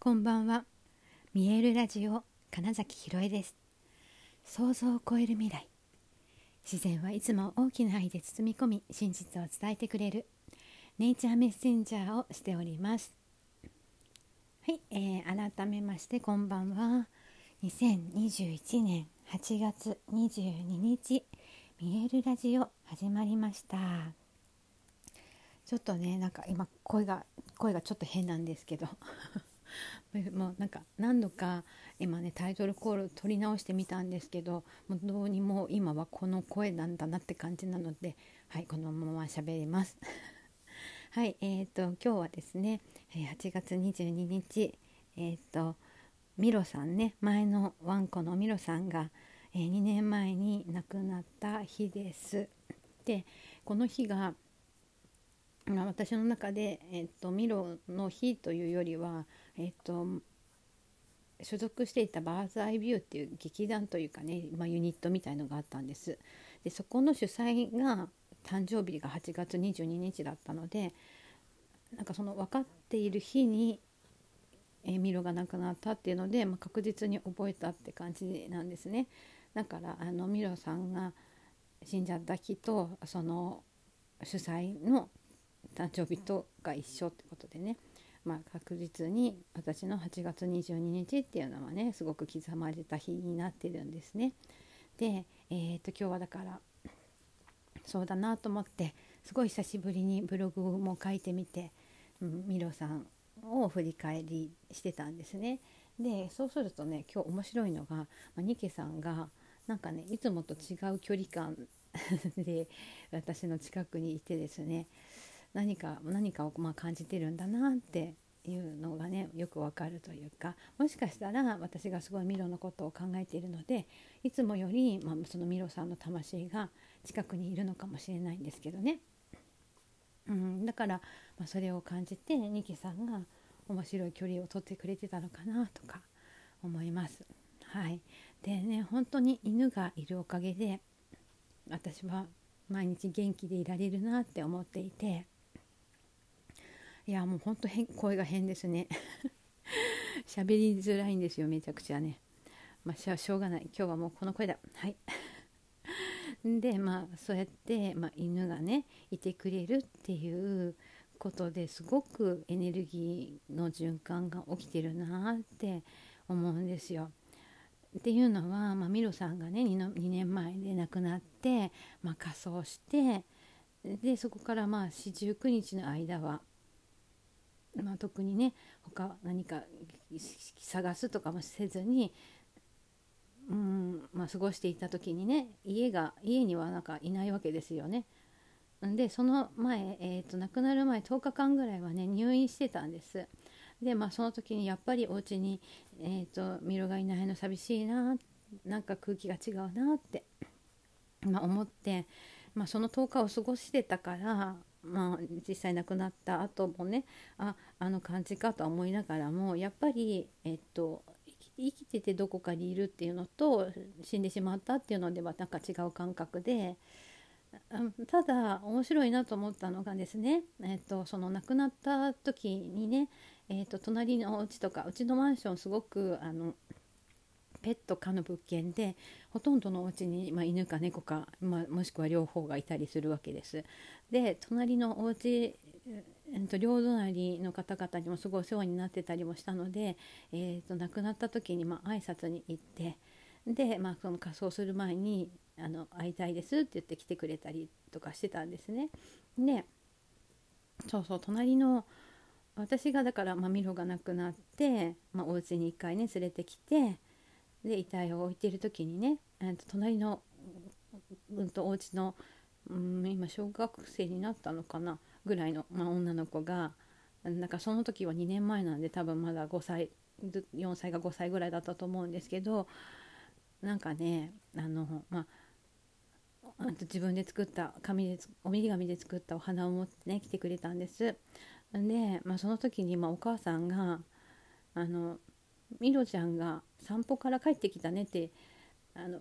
こんばんは。見えるラジオ金崎ひろえです。想像を超える未来。自然はいつも大きな愛で包み込み、真実を伝えてくれるネイチャーメッセンジャーをしております。はい、えー、改めましてこんばんは。2021年8月22日、見えるラジオ始まりました。ちょっとね、なんか今声が声がちょっと変なんですけど もうなんか何度か今ねタイトルコール取り直してみたんですけどもうどうにも今はこの声なんだなって感じなのではいこのまま喋ります。はいえーと、今日はですね8月22日えっ、ー、とミロさんね前のワンコのミロさんが、えー、2年前に亡くなった日です。でこの日が、私の中で、えっと、ミロの日というよりは、えっと、所属していたバーズ・アイ・ビューっていう劇団というかね、まあ、ユニットみたいのがあったんです。でそこの主宰が誕生日が8月22日だったのでなんかその分かっている日に、え、ミロが亡くなったっていうので、まあ、確実に覚えたって感じなんですね。だからあのミロさんが死んじゃった日とその主催の誕生日とが一緒ってことでね、まあ、確実に私の8月22日っていうのはねすごく刻まれた日になってるんですね。で、えー、と今日はだからそうだなと思ってすごい久しぶりにブログも書いてみて、うん、ミロさんを振り返りしてたんですね。でそうするとね今日面白いのが、まあ、ニケさんがなんかねいつもと違う距離感で私の近くにいてですね何か何かをま感じてるんだなっていうのがねよくわかるというかもしかしたら私がすごいミロのことを考えているのでいつもより、まあ、そのミロさんの魂が近くにいるのかもしれないんですけどね、うん、だから、まあ、それを感じてニキさんが面白い距離を取ってくれてたのかなとか思います。はい、でね本当に犬がいるおかげで私は毎日元気でいられるなって思っていて。いやもうほんと変声が変ですね。喋りづらいんですよめちゃくちゃね。まあしょうがない。今日はもうこの声だ。はい。でまあそうやって、まあ、犬がねいてくれるっていうことですごくエネルギーの循環が起きてるなって思うんですよ。っていうのは、まあ、ミロさんがね 2, の2年前で亡くなって、まあ、仮装してでそこからまあ四十九日の間はまあ、特にね他何か探すとかもせずに、うんまあ、過ごしていた時にね家が家にはなんかいないわけですよね。でその前、えーと、亡くなる前10日間ぐらいはね入院してたんです。でまあその時にやっぱりお家に、えーと、ミロがいないの寂しいななんか空気が違うなって、まあ、思って、まあ、その10日を過ごしてたからまあ、実際亡くなった後もねああの感じかとは思いながらもやっぱり、えっと、生きててどこかにいるっていうのと死んでしまったっていうのではなんか違う感覚でただ面白いなと思ったのがですね、えっと、その亡くなった時にね、えっと、隣のお家とかうちのマンションすごくあのペット可の物件でほとんどのお家にまあ、犬か猫か、まあ、もしくは両方がいたりするわけです。で隣のお家えっと、両隣の方々にもすごいお世話になってたりもしたので、えーと、亡くなった時にまあ挨拶に行ってで、まあ、その仮装する前にあの「会いたいです」って言って来てくれたりとかしてたんですね。でそうそう隣の私がだから、まあ、ミロが亡くなって、まあ、お家に1回ね連れてきてで遺体を置いてる時にね、えー、と隣の、うんと、お家の、うん、今小学生になったのかなぐらいの、まあ、女の子がなんかその時は2年前なんで多分まだ5歳4歳か5歳ぐらいだったと思うんですけどなんかねあのまあ自分で作った紙で折り紙で作ったお花を持ってね来てくれたんです。で、まあ、その時にまあお母さんがあのミロちゃんが散歩から帰ってきたねってあの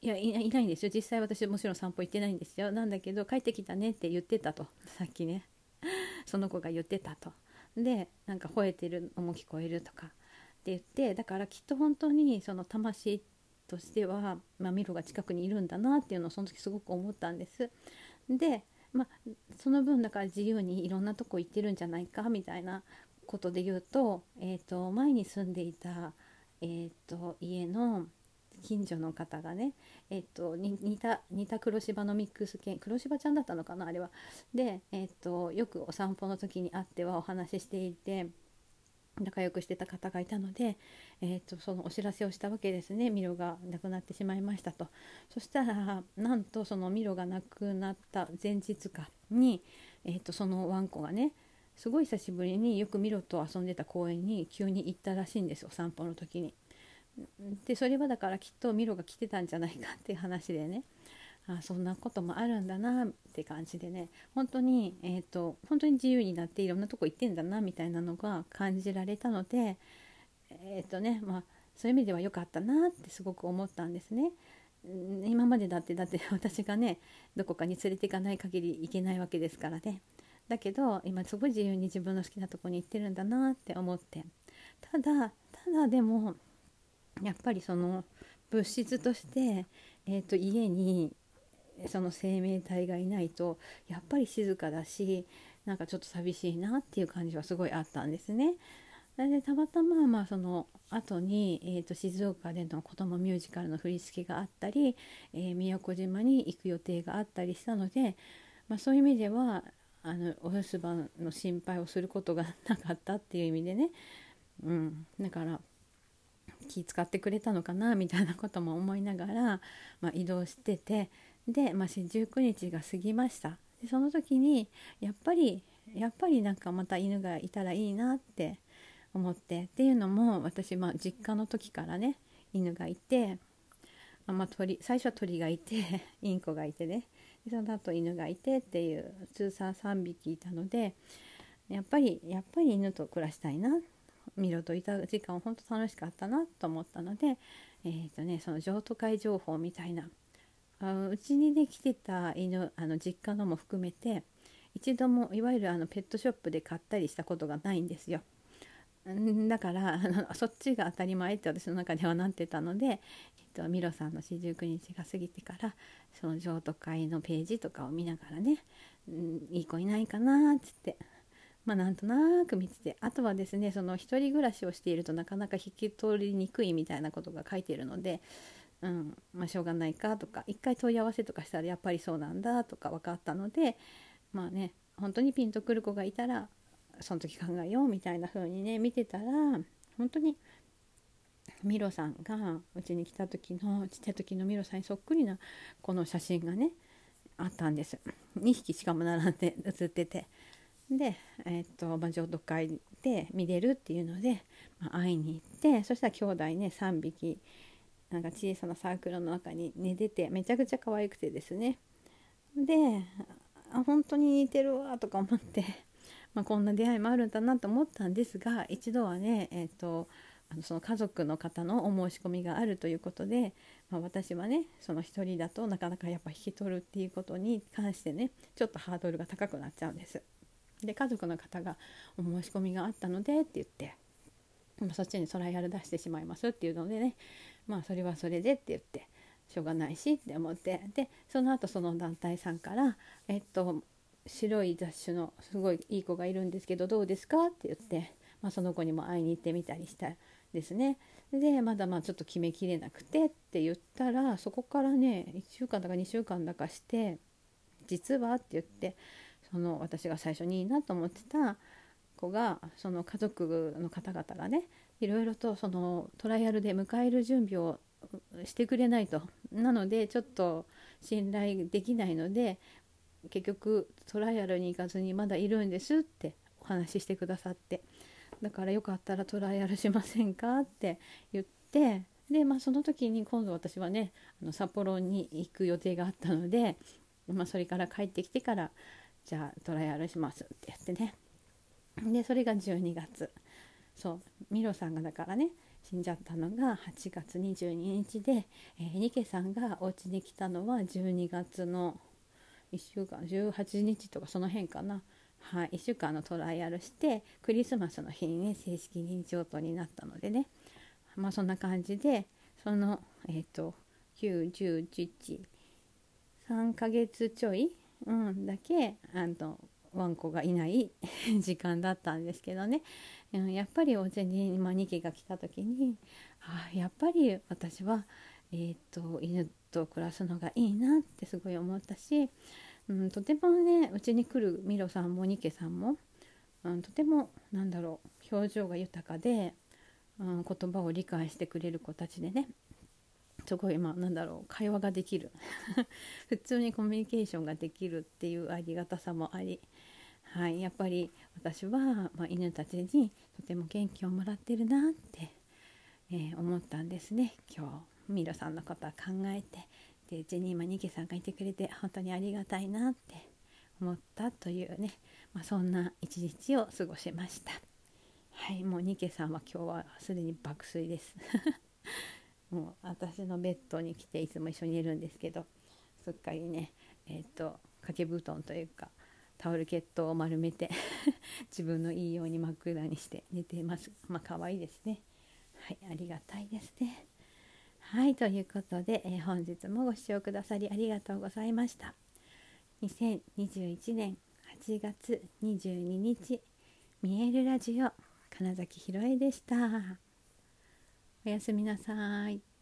いやいないんですよ。実際私もちろん散歩行ってないんですよ。なんだけど帰ってきたねって言ってたと。さっきね。その子が言ってたと。でなんか吠えてるのも聞こえるとか。って言ってだからきっと本当にその魂としては、まあ、ミロが近くにいるんだなっていうのをその時すごく思ったんです。で、まあ、その分だから自由にいろんなとこ行ってるんじゃないかみたいなことで言うと,、えーと、前に住んでいた、えーと、家の近所の方がね、えーと、似た似た黒芝のミックス犬黒芝ちゃんだったのかなあれは。で、えー、とよくお散歩の時に会ってはお話ししていて。仲良くしてた方がいたので、えーと、そのお知らせをしたわけですねミロが亡くなってしまいましたとそしたらなんとそのミロが亡くなった前日かに、えーと、そのワンコがねすごい久しぶりによくミロと遊んでた公園に急に行ったらしいんですお散歩の時に。でそれはだからきっとミロが来てたんじゃないかっていう話でねあそんなこともあるんだなって感じでね本当に、えーと、本当に自由になっていろんなとこ行ってんだなみたいなのが感じられたのでえっ、ー、とねまあそういう意味では良かったなってすごく思ったんですね。今までだってだって私がねどこかに連れていかない限り行けないわけですからねだけど今すごい自由に自分の好きなとこに行ってるんだなって思ってただただでもやっぱりその物質として、えーと家にその生命体がいないとやっぱり静かだしなんかちょっと寂しいなっていう感じはすごいあったんですね。でたまたままあその後に、えーと、静岡での子どもミュージカルの振り付けがあったり、えー、宮古島に行く予定があったりしたので、まあ、そういう意味ではあのお留守番の心配をすることがなかったっていう意味でね、うん、だから気使ってくれたのかなみたいなことも思いながら、まあ、移動してて。で、まあ、19日が過ぎました。でその時にやっぱりやっぱりなんかまた犬がいたらいいなって思って。っていうのも私、まあ、実家の時からね犬がいて、まあ、鳥最初は鳥がいてインコがいてね。でその後犬がいてっていう通算3匹いたのでやっぱりやっぱり犬と暮らしたいなミロといた時間本当楽しかったなと思ったので、えーとね、その譲渡会情報みたいなうちにできてた犬あの実家のも含めて一度もいわゆるあのペットショップで買ったりしたことがないんですよ。だから あのそっちが当たり前って私の中ではなってたので、えっと、ミロさんの四十九日が過ぎてからその譲渡会のページとかを見ながらね、うん、いい子いないかなっつってまあなんとなく見ててあとはですねその1人暮らしをしているとなかなか引き取りにくいみたいなことが書いているのでうんまあ、しょうがないかとか一回問い合わせとかしたらやっぱりそうなんだとか分かったのでまあね本当にピンとくる子がいたらその時考えようみたいな風にね見てたら本当にミロさんがうちに来た時のちっちゃい時のミロさんにそっくりなこの写真がねあったんです。2匹しかも並んで写ってて。で、えー、っとまあ、浄土会で見れるっていうので、まあ、会いに行ってそしたら兄弟ね3匹なんか小さなサークルの中に寝ててめちゃくちゃ可愛くてですね。であ本当に似てるわとか思って、まあ、こんな出会いもあるんだなと思ったんですが一度はね、えーと、あのその家族の方のお申し込みがあるということで、まあ、私はねその1人だとなかなかやっぱ引き取るっていうことに関してねちょっとハードルが高くなっちゃうんです。で家族の方がお申し込みがあったのでって言って、まあ、そっちにトライアル出してしまいますっていうのでねまあそれはそれでって言ってしょうがないしって思ってでその後その団体さんからえっと白い雑種のすごいいい子がいるんですけどどうですかって言って、まあ、その子にも会いに行ってみたりしたですね。でまだまあちょっと決めきれなくてって言ったらそこからね1週間だか2週間だかして実はって言ってその私が最初にいいなと思ってた子がその家族の方々がねいろいろとそのトライアルで迎える準備をしてくれないと。なのでちょっと信頼できないので結局トライアルに行かずにまだいるんですってお話ししてくださって。だからよかったらトライアルしませんかって言ってで、まあ、その時に今度私はねあの札幌に行く予定があったので、まあ、それから帰ってきてからじゃあトライアルしますってやってね。でそれが12月。そうミロさんがだからね死んじゃったのが8月22日で、えー、ニケさんがお家に来たのは12月の1週間18日とかその辺かな。はい、1週間のトライアルしてクリスマスの日にね正式認証とになったのでね。まあそんな感じでそのえっ、ー、と91011 3ヶ月ちょい、うん、だけあのワンコがいない 時間だったんですけどね、うん、やっぱりお家に、ま、2期が来た時にあやっぱり私は、えーと犬と暮らすのがいいなってすごい思ったしうん、とてもねうちに来るミロさんもニケさんも、うん、とてもなんだろう表情が豊かで、うん、言葉を理解してくれる子たちでねすごいまあなんだろう会話ができる。普通にコミュニケーションができるっていうありがたさもあり、はい、やっぱり私は、ま、犬たちにとても元気をもらってるなって、えー、思ったんですね今日。ミロさんのことは考えてでうちに今ニケさんがいてくれて本当にありがたいなって思ったというね、まあ、そんな一日を過ごしました。はいもうニケさんは今日はすでに爆睡です。もう私のベッドに来ていつも一緒に寝るんですけどすっかりねえっ、ー、と掛け布団というかタオルケットを丸めて 自分のいいように真っ暗にして寝ています。まあ可愛いですね。はいありがたいですね。はいということで、えー、本日もご視聴くださりありがとうございました。2021年8月22日見えるラジオ金崎ひろえでした。おやすみなさい。